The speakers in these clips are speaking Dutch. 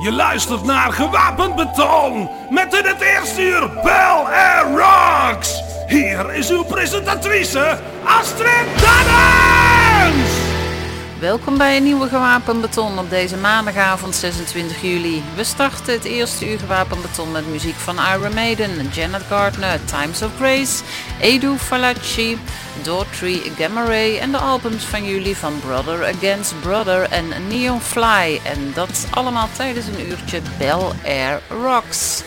Je luistert naar Gewapend Beton met in het eerste uur Bell Air Rocks. Hier is uw presentatrice Astrid Dannens. Welkom bij een nieuwe Gewapend Beton op deze maandagavond 26 juli. We starten het eerste uur Gewapend Beton met muziek van Iron Maiden, Janet Gardner, Times of Grace, Edu Falacci, Daughtry Gamma Ray en de albums van jullie van Brother Against Brother en Neon Fly. En dat allemaal tijdens een uurtje Bell Air Rocks.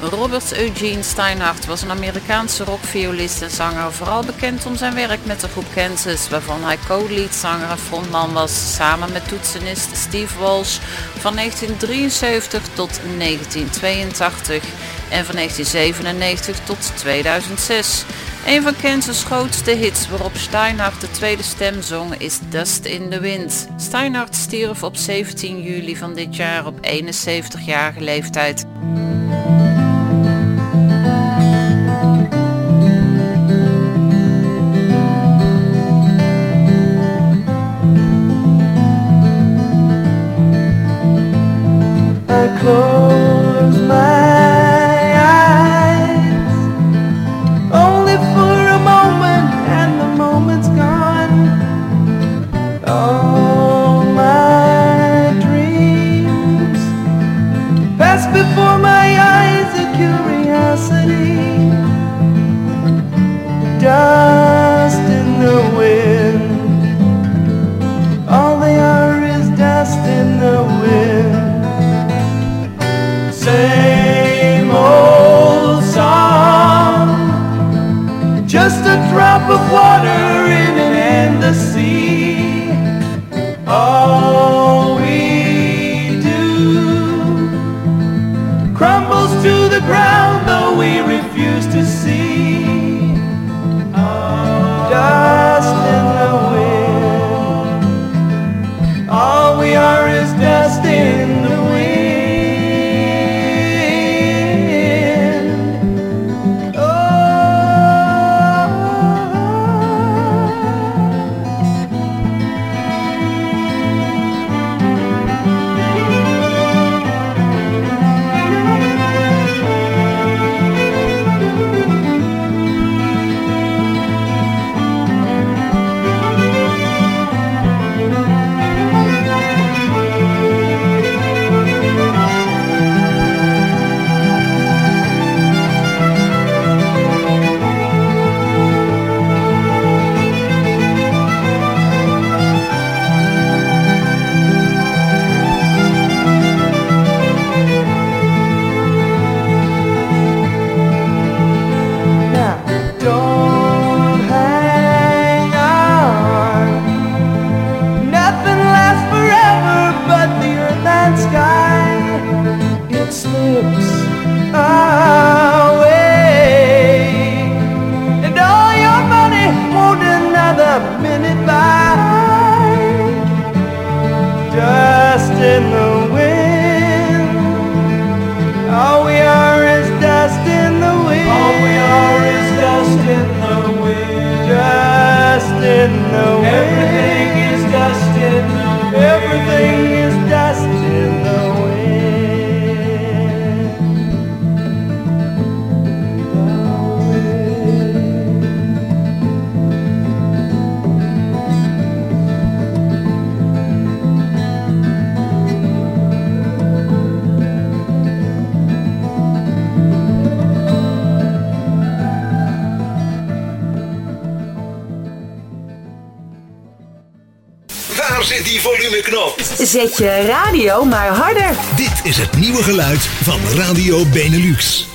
Robert Eugene Steinhardt was een Amerikaanse rockviolist en zanger, vooral bekend om zijn werk met de groep Kansas, waarvan hij co-leadzanger en frontman was, samen met toetsenist Steve Walsh van 1973 tot 1982 en van 1997 tot 2006. Een van Kansas' grootste hits waarop Steinhardt de tweede stem zong is Dust in the Wind. Steinhardt stierf op 17 juli van dit jaar op 71-jarige leeftijd. I the ground, though we refuse to see. Dust die volumeknop. Zet je radio maar harder. Dit is het nieuwe geluid van Radio Benelux.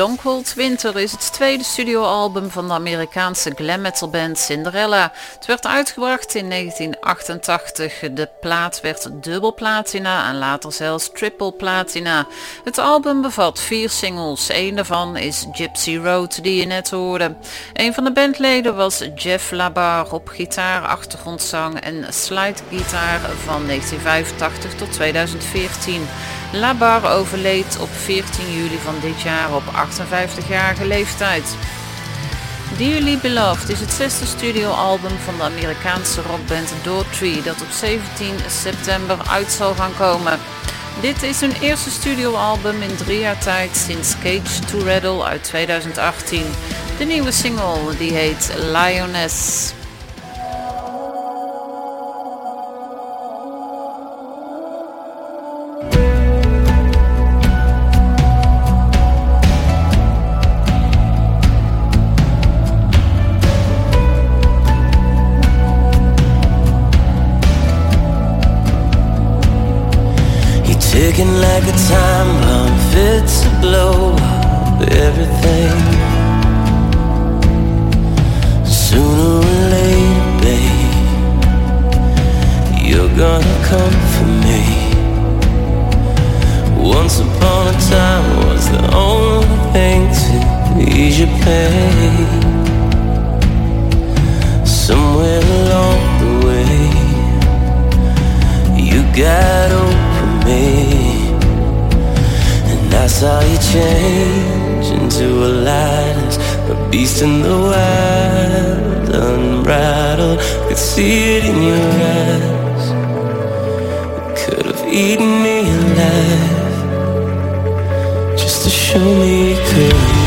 Longhold Winter is het tweede studioalbum van de Amerikaanse glam metal band Cinderella. Het werd uitgebracht in 1988. De plaat werd dubbel platina en later zelfs triple platina. Het album bevat vier singles. Een daarvan is Gypsy Road die je net hoorde. Een van de bandleden was Jeff Labar op gitaar, achtergrondzang en slidegitaar van 1985 tot 2014. Labar overleed op 14 juli van dit jaar op 58-jarige leeftijd. Dearly Beloved is het zesde studioalbum van de Amerikaanse rockband Daughtry dat op 17 september uit zal gaan komen. Dit is hun eerste studioalbum in drie jaar tijd sinds Cage to Rattle uit 2018. De nieuwe single die heet Lioness. Like a time bomb fit to blow up everything. Sooner or later, babe, you're gonna come for me. Once upon a time was the only thing to ease your pain. Somewhere along the way, you got over me. Saw you change into a lioness, a beast in the wild, unbridled. Could see it in your eyes. Could have eaten me alive, just to show me you could.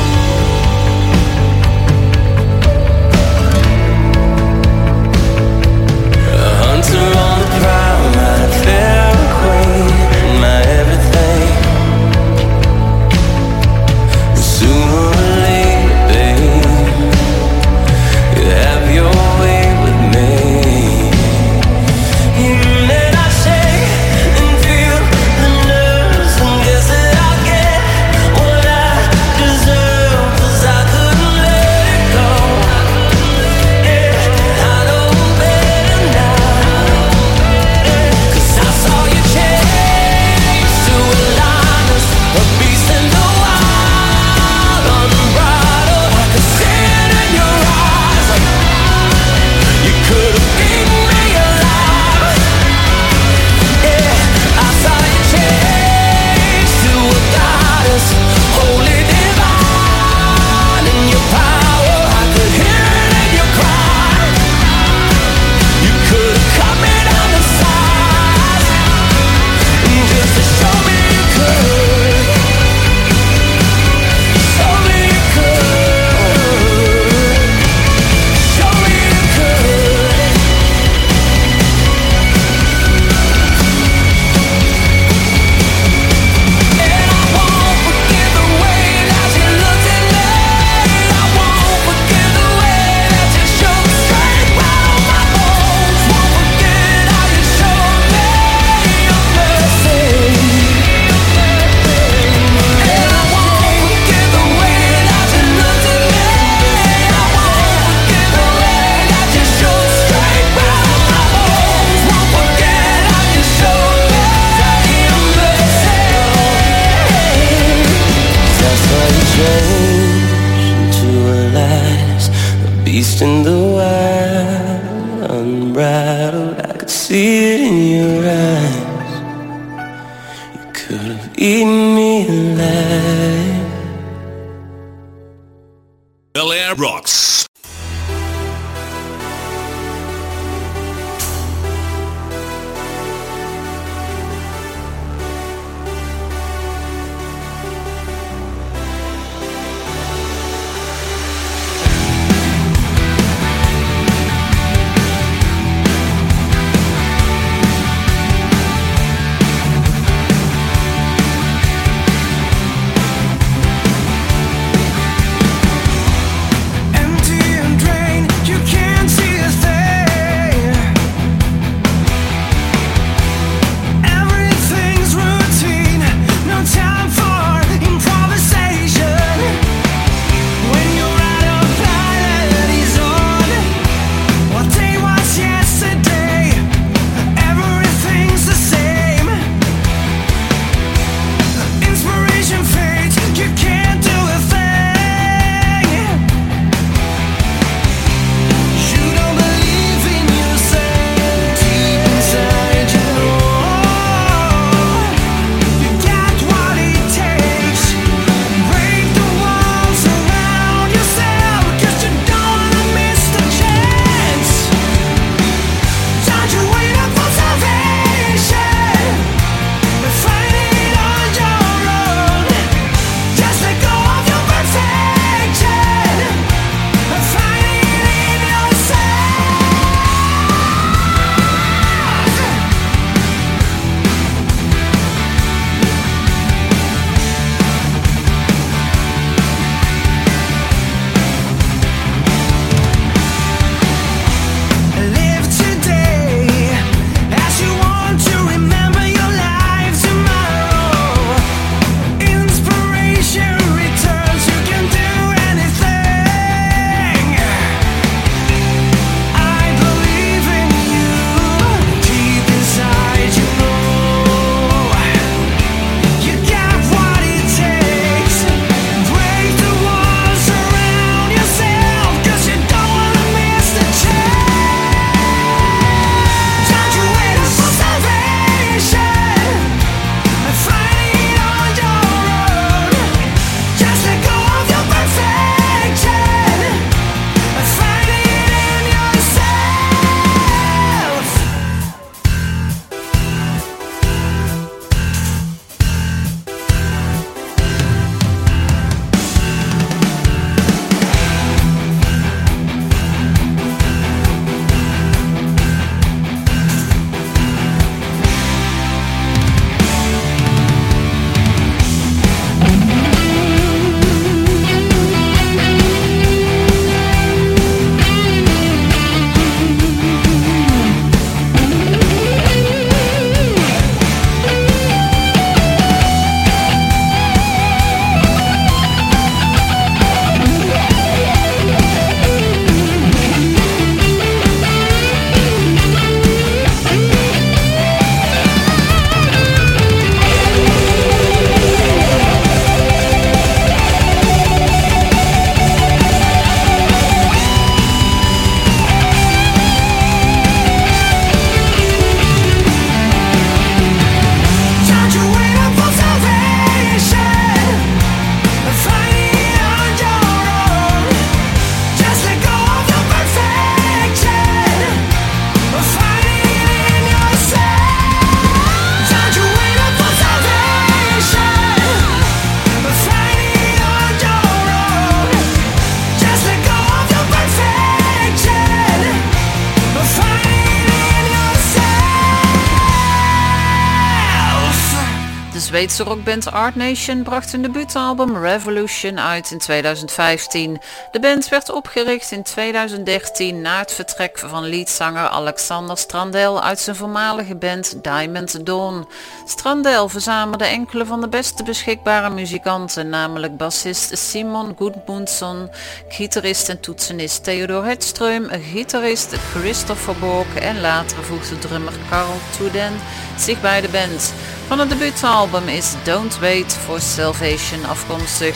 Zweedse rockband Art Nation bracht hun debuutalbum Revolution uit in 2015. De band werd opgericht in 2013 na het vertrek van leadzanger Alexander Strandel uit zijn voormalige band Diamond Dawn. Strandel verzamelde enkele van de beste beschikbare muzikanten, namelijk bassist Simon Gudmundsson, gitarist en toetsenist Theodor Hedström, gitarist Christopher Bork en later voegde drummer Carl Touden zich bij de band. Van het debuutalbum is Don't Wait for Salvation afkomstig.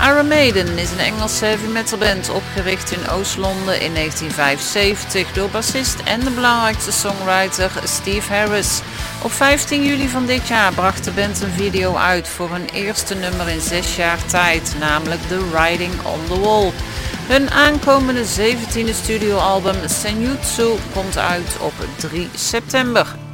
Iron Maiden is een Engelse heavy metal band opgericht in Oost-Londen in 1975 door bassist en de belangrijkste songwriter Steve Harris. Op 15 juli van dit jaar bracht de band een video uit voor hun eerste nummer in 6 jaar tijd, namelijk The Riding on the Wall. Hun aankomende 17e studioalbum Senjutsu komt uit op 3 september.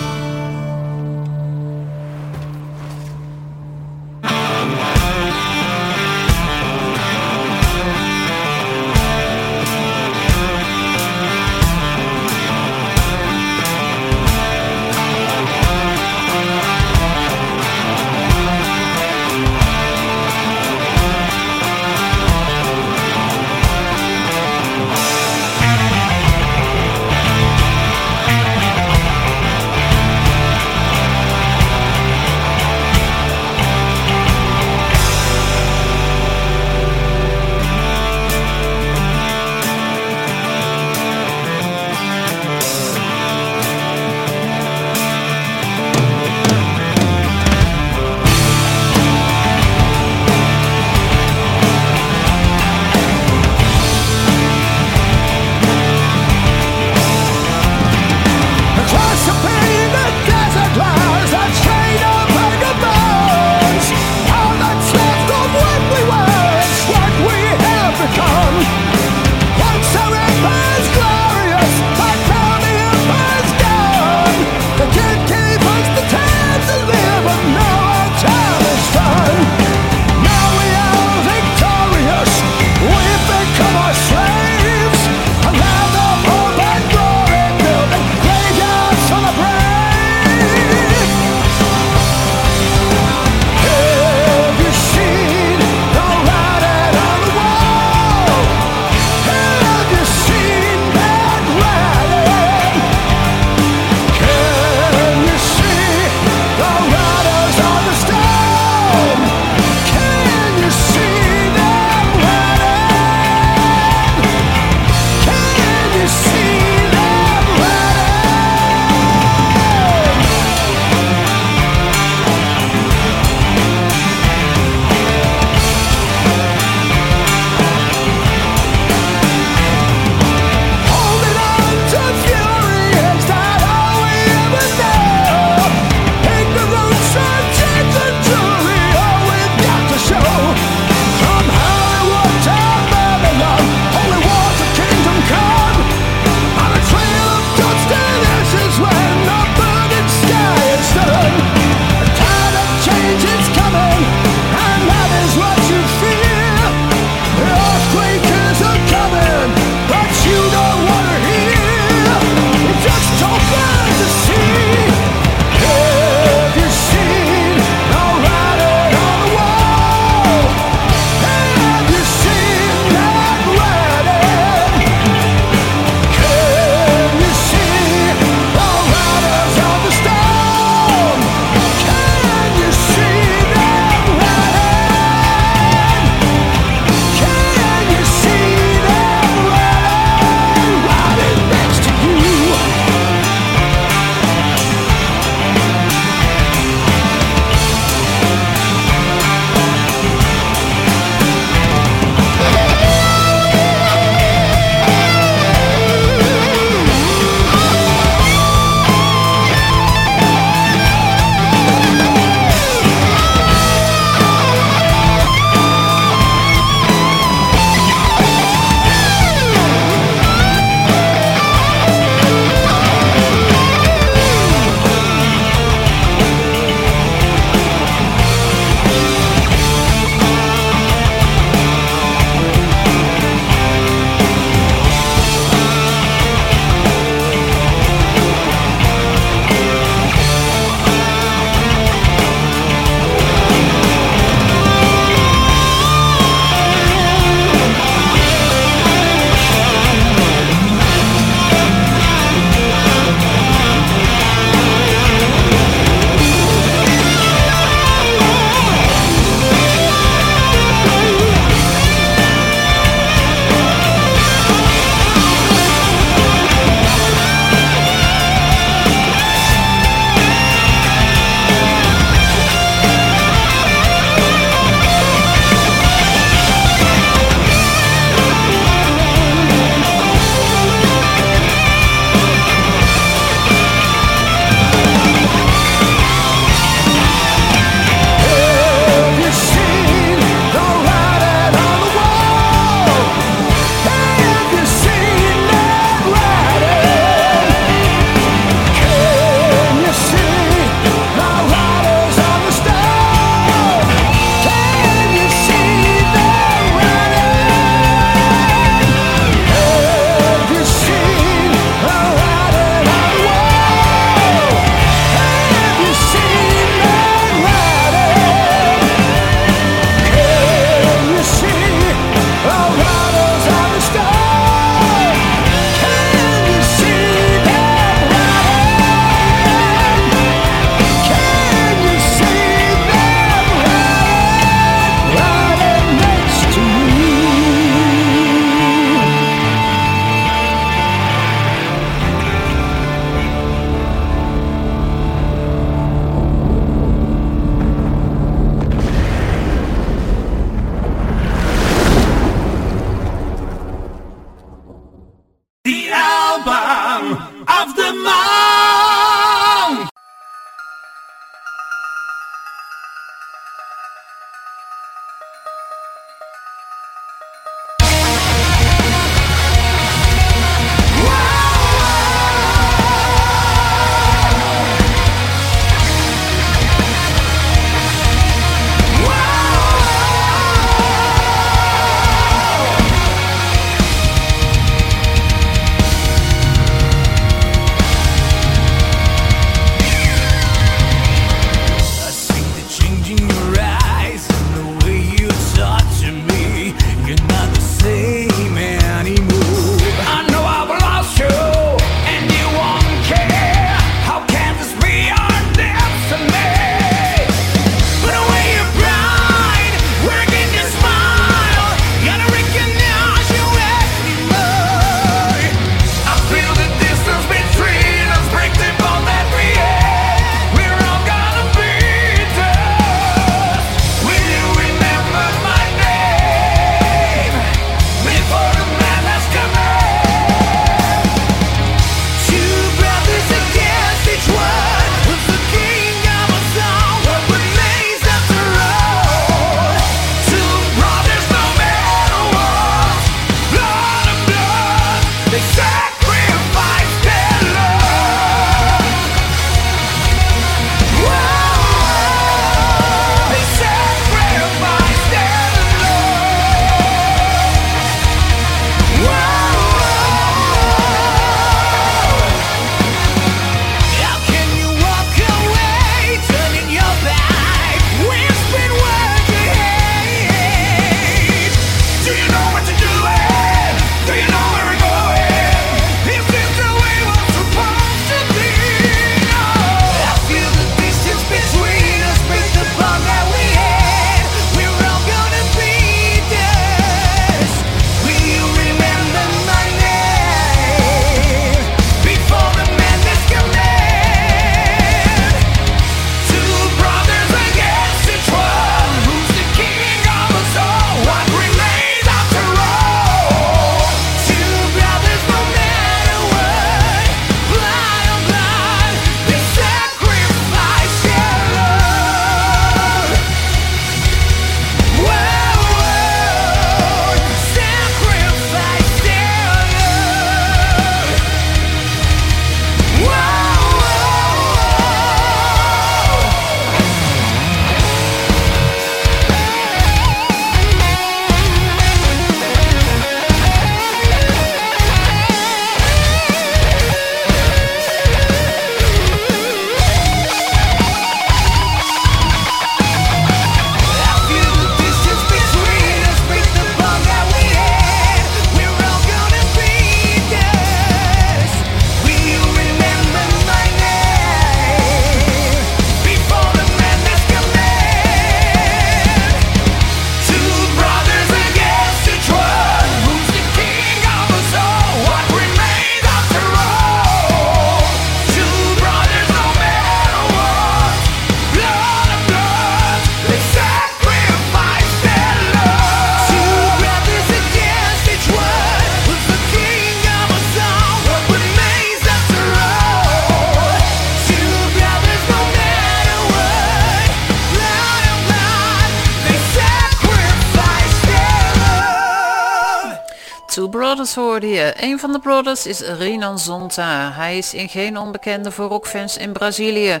Een van de brothers is Renan Zonta. Hij is in geen onbekende voor rockfans in Brazilië.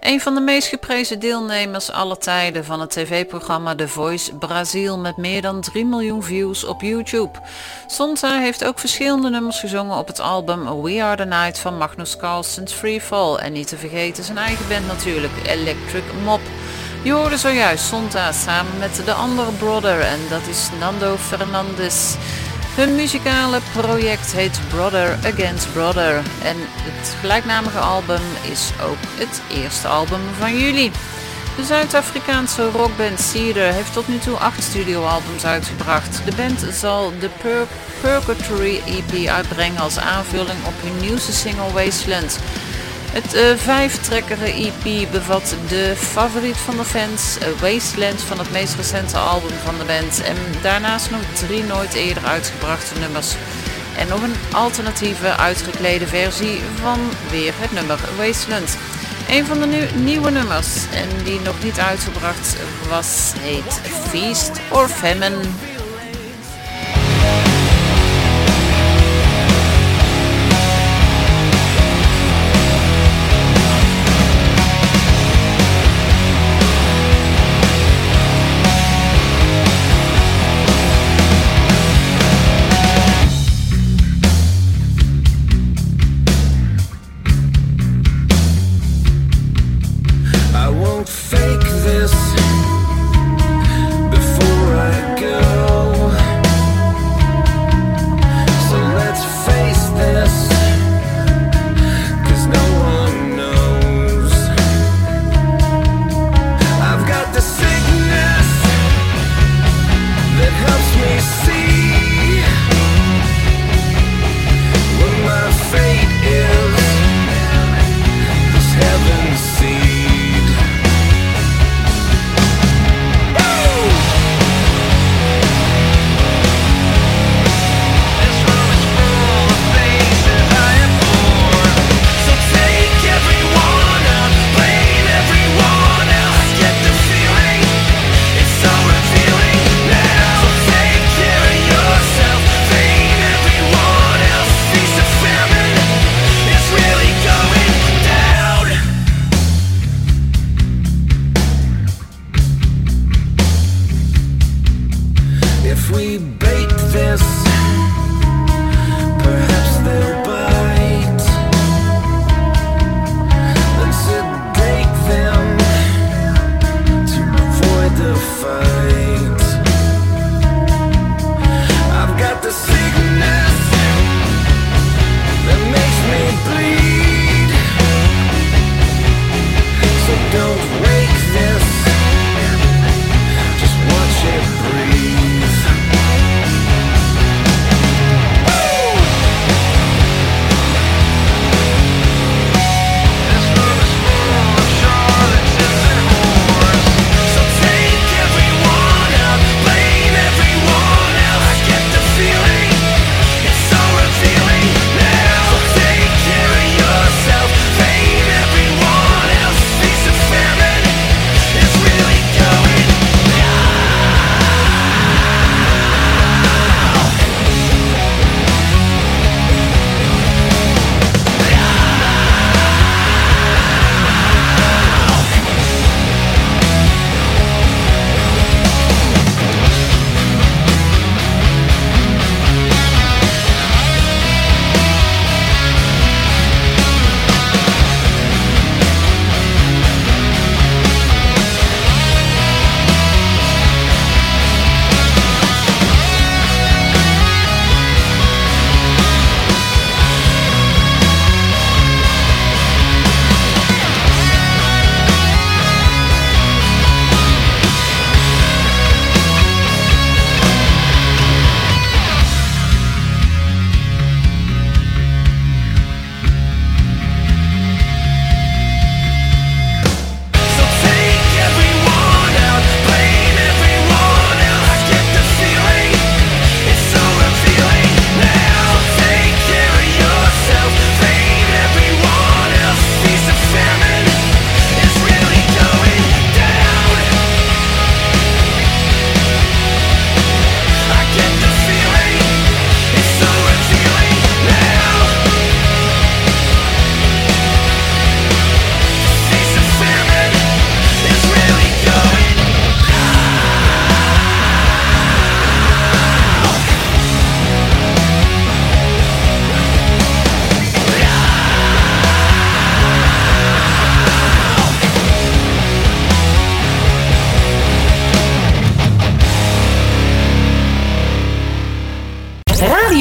Een van de meest geprezen deelnemers aller tijden van het tv-programma The Voice Brazil met meer dan 3 miljoen views op YouTube. Zonta heeft ook verschillende nummers gezongen op het album We Are The Night van Magnus Carlsen's Freefall. En niet te vergeten zijn eigen band natuurlijk, Electric Mob. Je hoorde zojuist Sonta samen met de andere brother en dat is Nando Fernandes. Hun muzikale project heet Brother Against Brother en het gelijknamige album is ook het eerste album van jullie. De Zuid-Afrikaanse rockband Cedar heeft tot nu toe acht studioalbums uitgebracht. De band zal de Pur Purgatory EP uitbrengen als aanvulling op hun nieuwste single Wasteland. Het uh, vijftrekkere EP bevat de favoriet van de fans, uh, Wasteland van het meest recente album van de band en daarnaast nog drie nooit eerder uitgebrachte nummers. En nog een alternatieve uitgeklede versie van weer het nummer Wasteland. Een van de nieuwe nummers en die nog niet uitgebracht was heet Feast or Famine.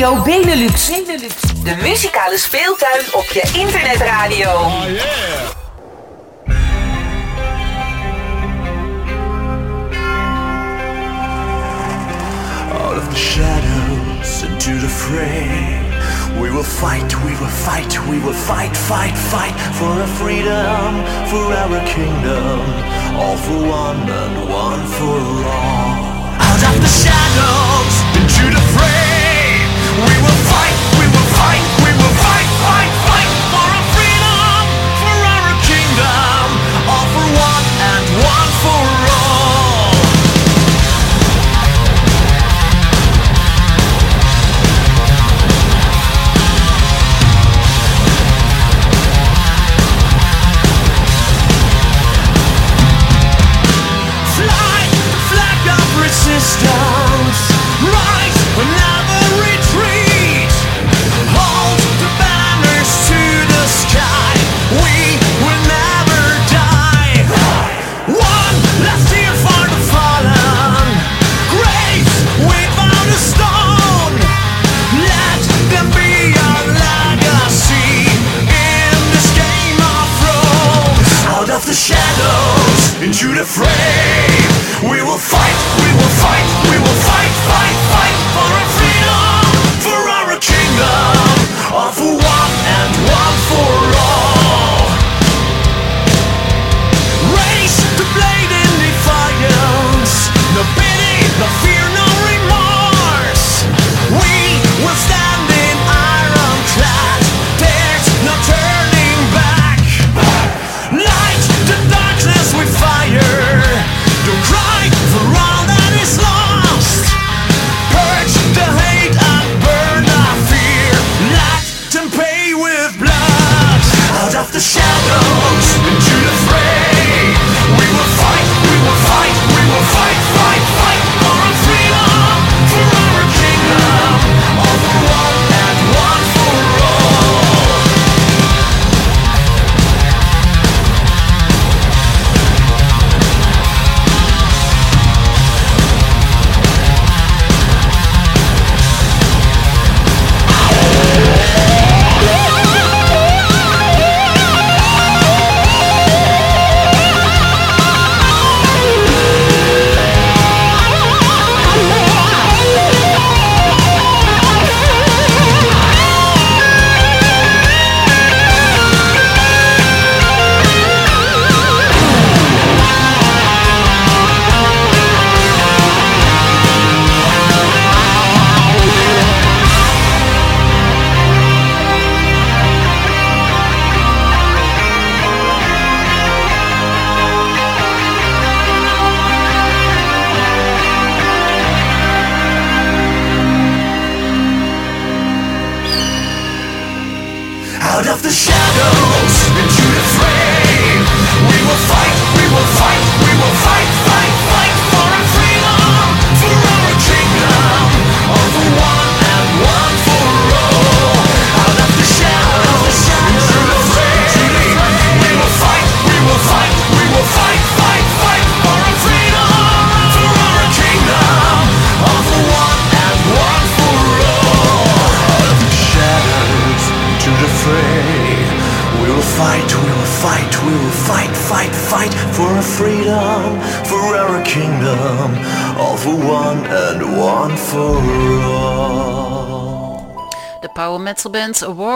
Radio Benelux. Benelux. De muzikale speeltuin op je internetradio. Oh yeah. Out of the shadows into the fray. We will fight, we will fight, we will fight, fight, fight for our freedom, for our kingdom. All for one and one for all. Out of the shadows into the fray.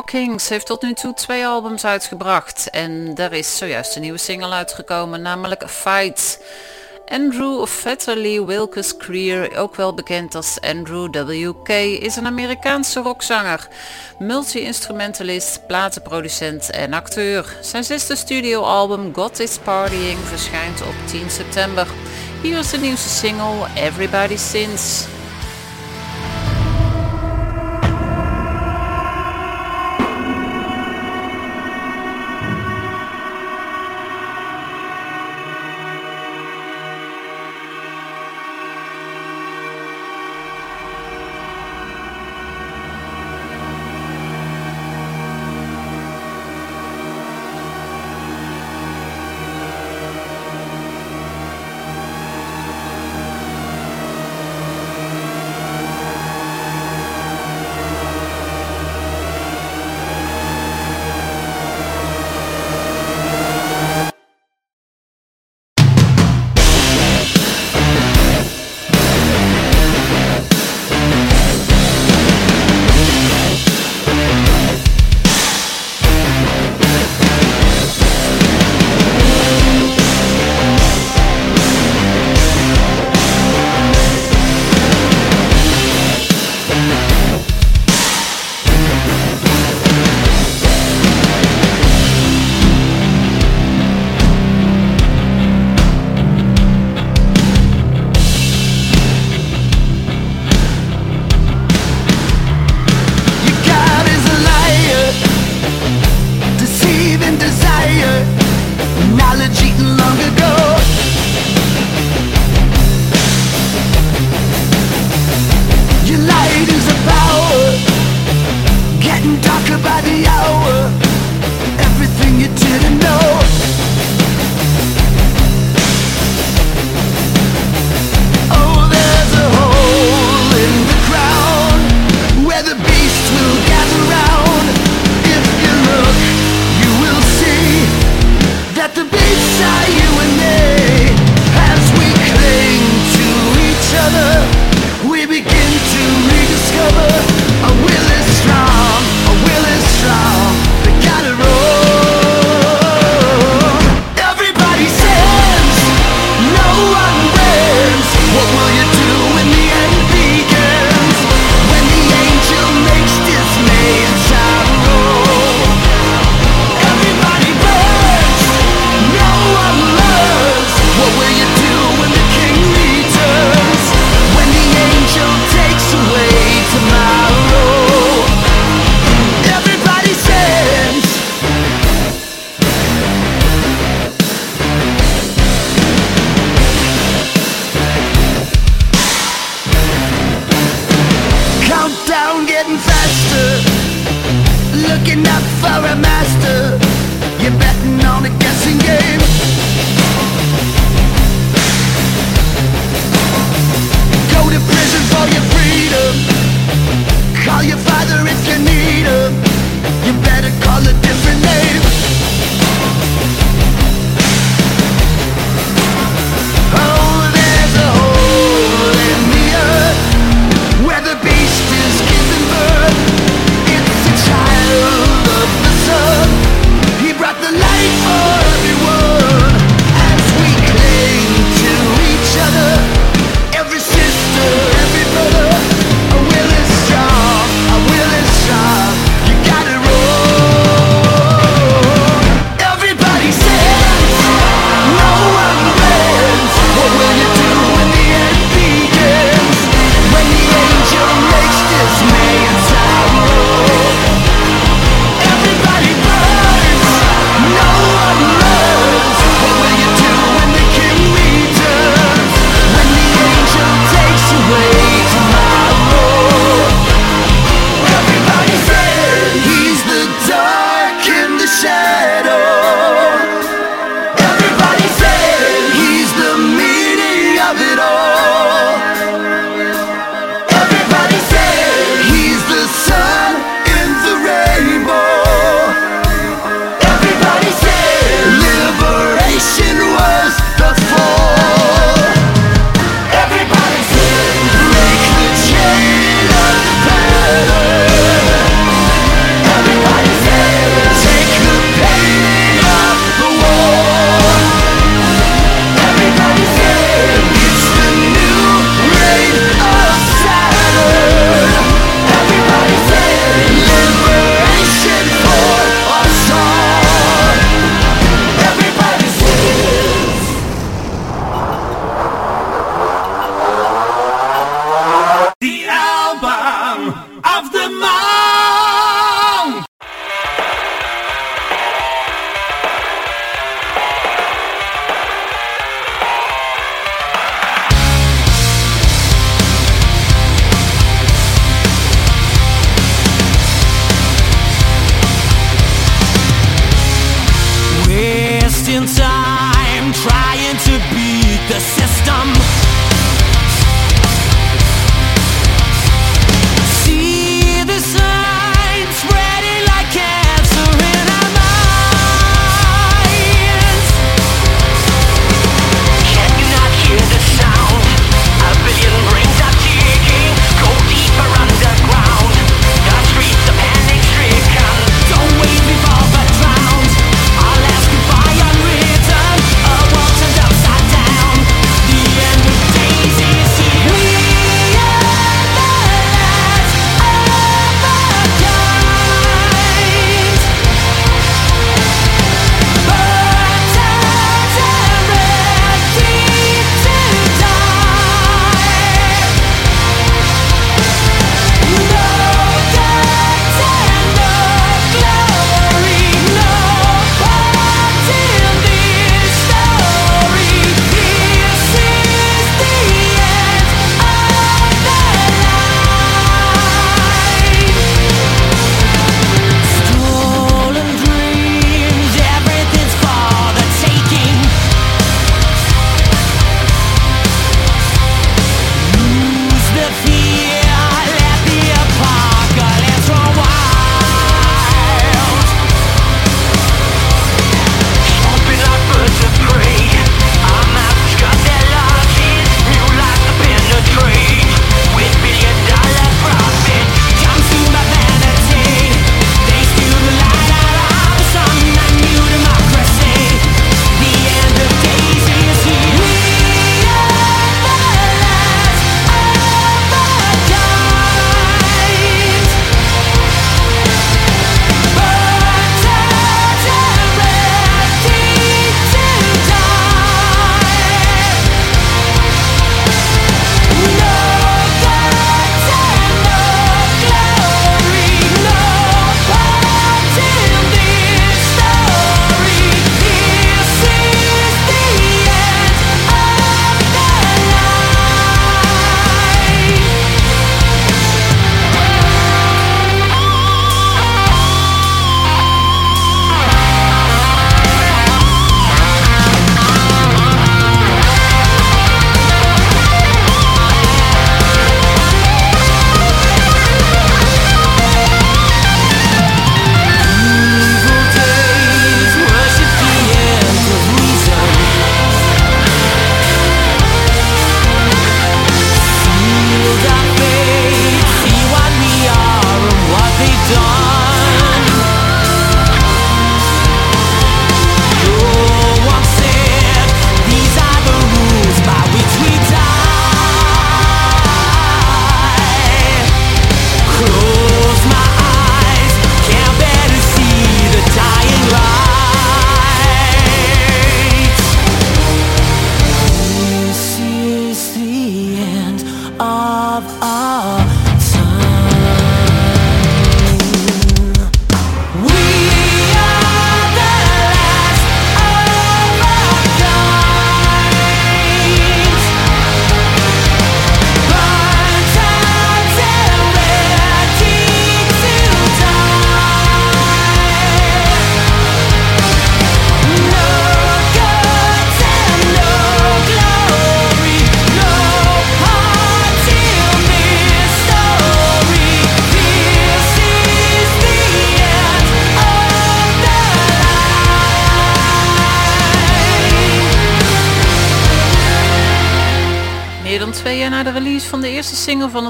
Kings heeft tot nu toe twee albums uitgebracht en daar is zojuist een nieuwe single uitgekomen, namelijk Fight. Andrew Fetterly Wilkes Creer, ook wel bekend als Andrew W.K., is een Amerikaanse rockzanger, multi-instrumentalist, platenproducent en acteur. Zijn zesde studioalbum God is Partying verschijnt op 10 september. Hier is de nieuwste single Everybody Since".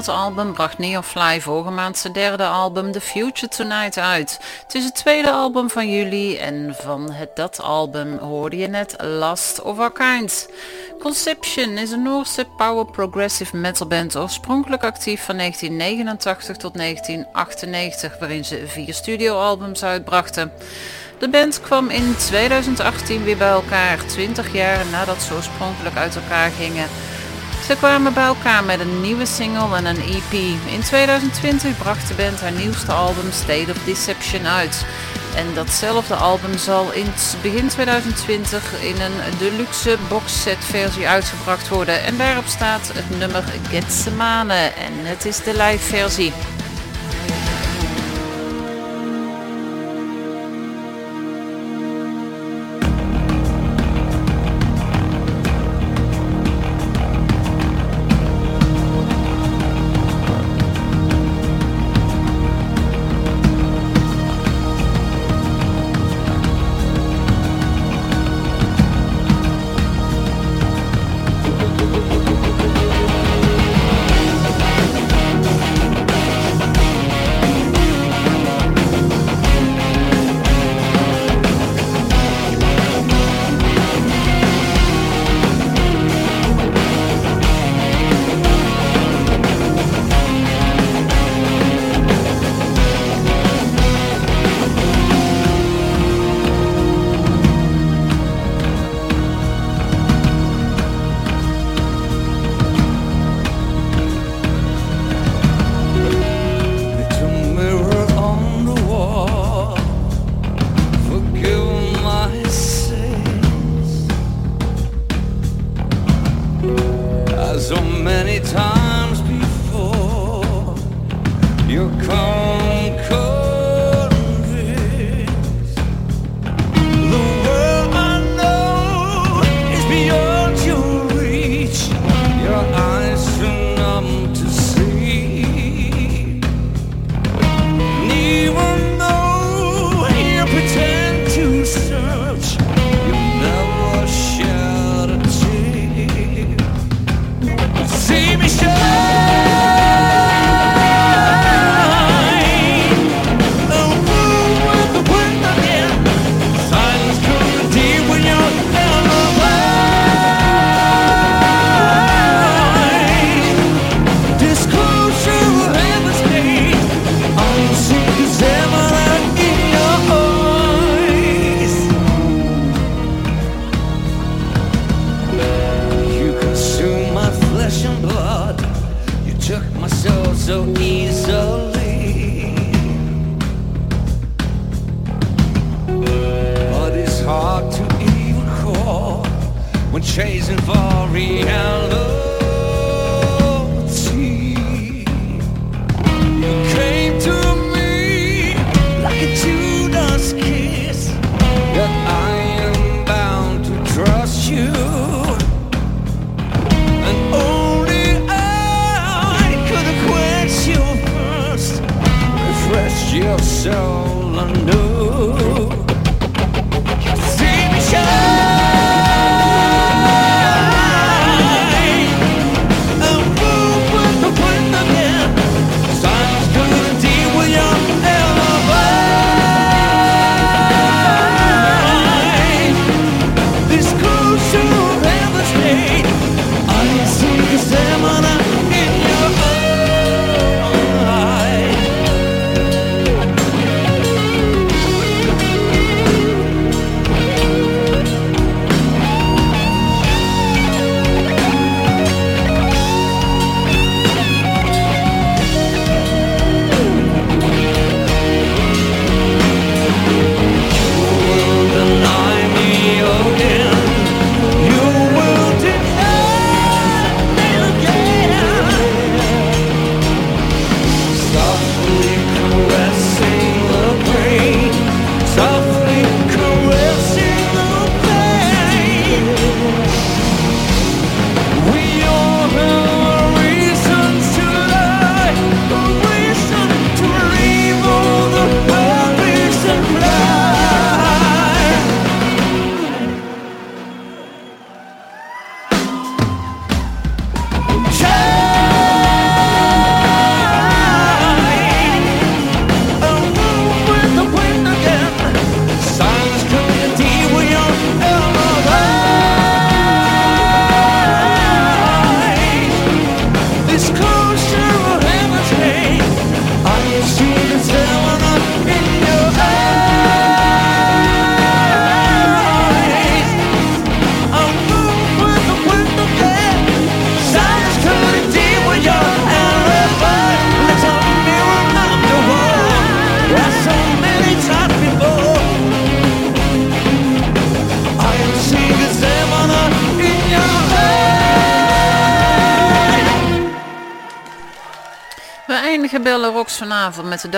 Het album bracht Neonfly vorige maand zijn derde album The Future Tonight uit. Het is het tweede album van jullie en van het, dat album hoorde je net Last of Our Kind. Conception is een Noorse power progressive metal band oorspronkelijk actief van 1989 tot 1998 waarin ze vier studioalbums uitbrachten. De band kwam in 2018 weer bij elkaar, 20 jaar nadat ze oorspronkelijk uit elkaar gingen. Ze kwamen bij elkaar met een nieuwe single en een EP. In 2020 bracht de band haar nieuwste album State of Deception uit. En datzelfde album zal in begin 2020 in een deluxe boxset versie uitgebracht worden. En daarop staat het nummer Getsemane en het is de live versie.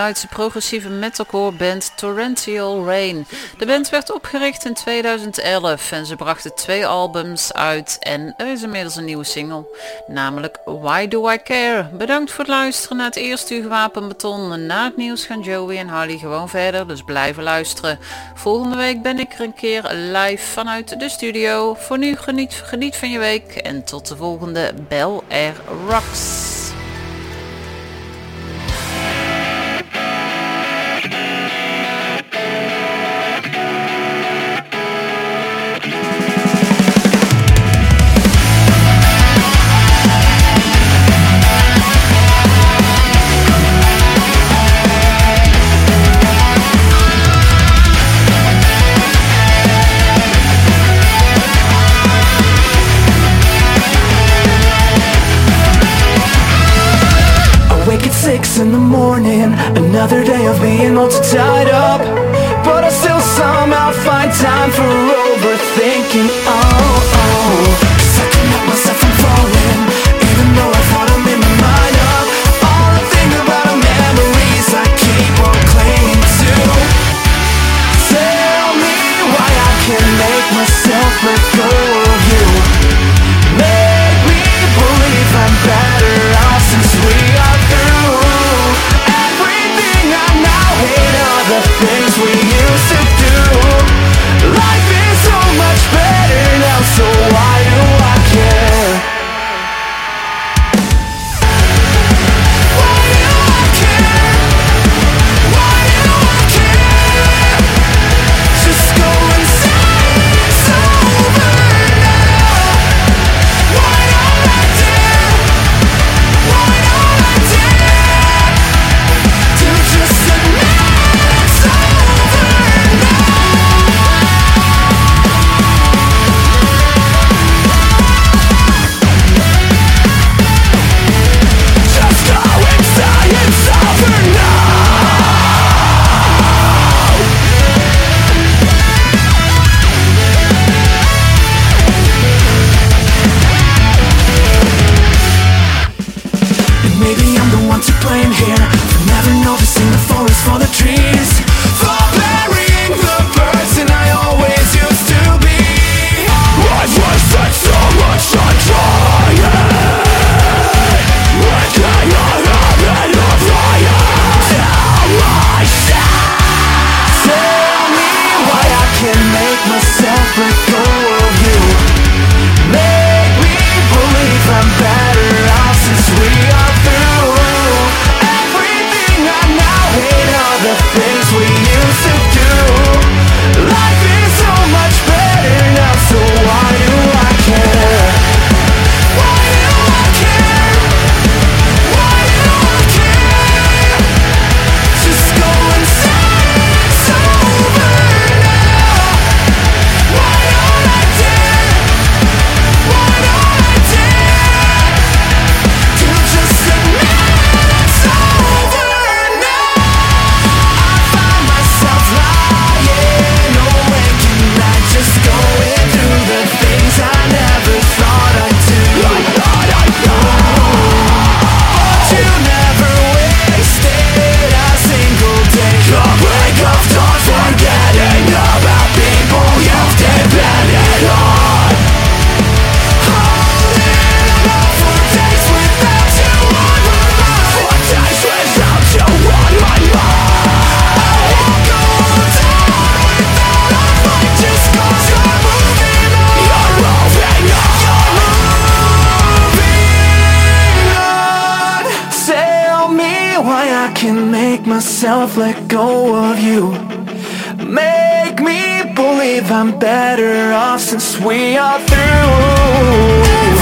Duitse progressieve metalcore band Torrential Rain. De band werd opgericht in 2011 en ze brachten twee albums uit en er is inmiddels een nieuwe single, namelijk Why Do I Care? Bedankt voor het luisteren naar het eerste uur Wapenbeton beton. na het nieuws gaan Joey en Harley gewoon verder, dus blijven luisteren. Volgende week ben ik er een keer live vanuit de studio. Voor nu geniet, geniet van je week en tot de volgende Bel Air Rocks. worlds are tied up But I still somehow find time for overthinking Oh. myself, let go of you. Make me believe I'm better off since we are through.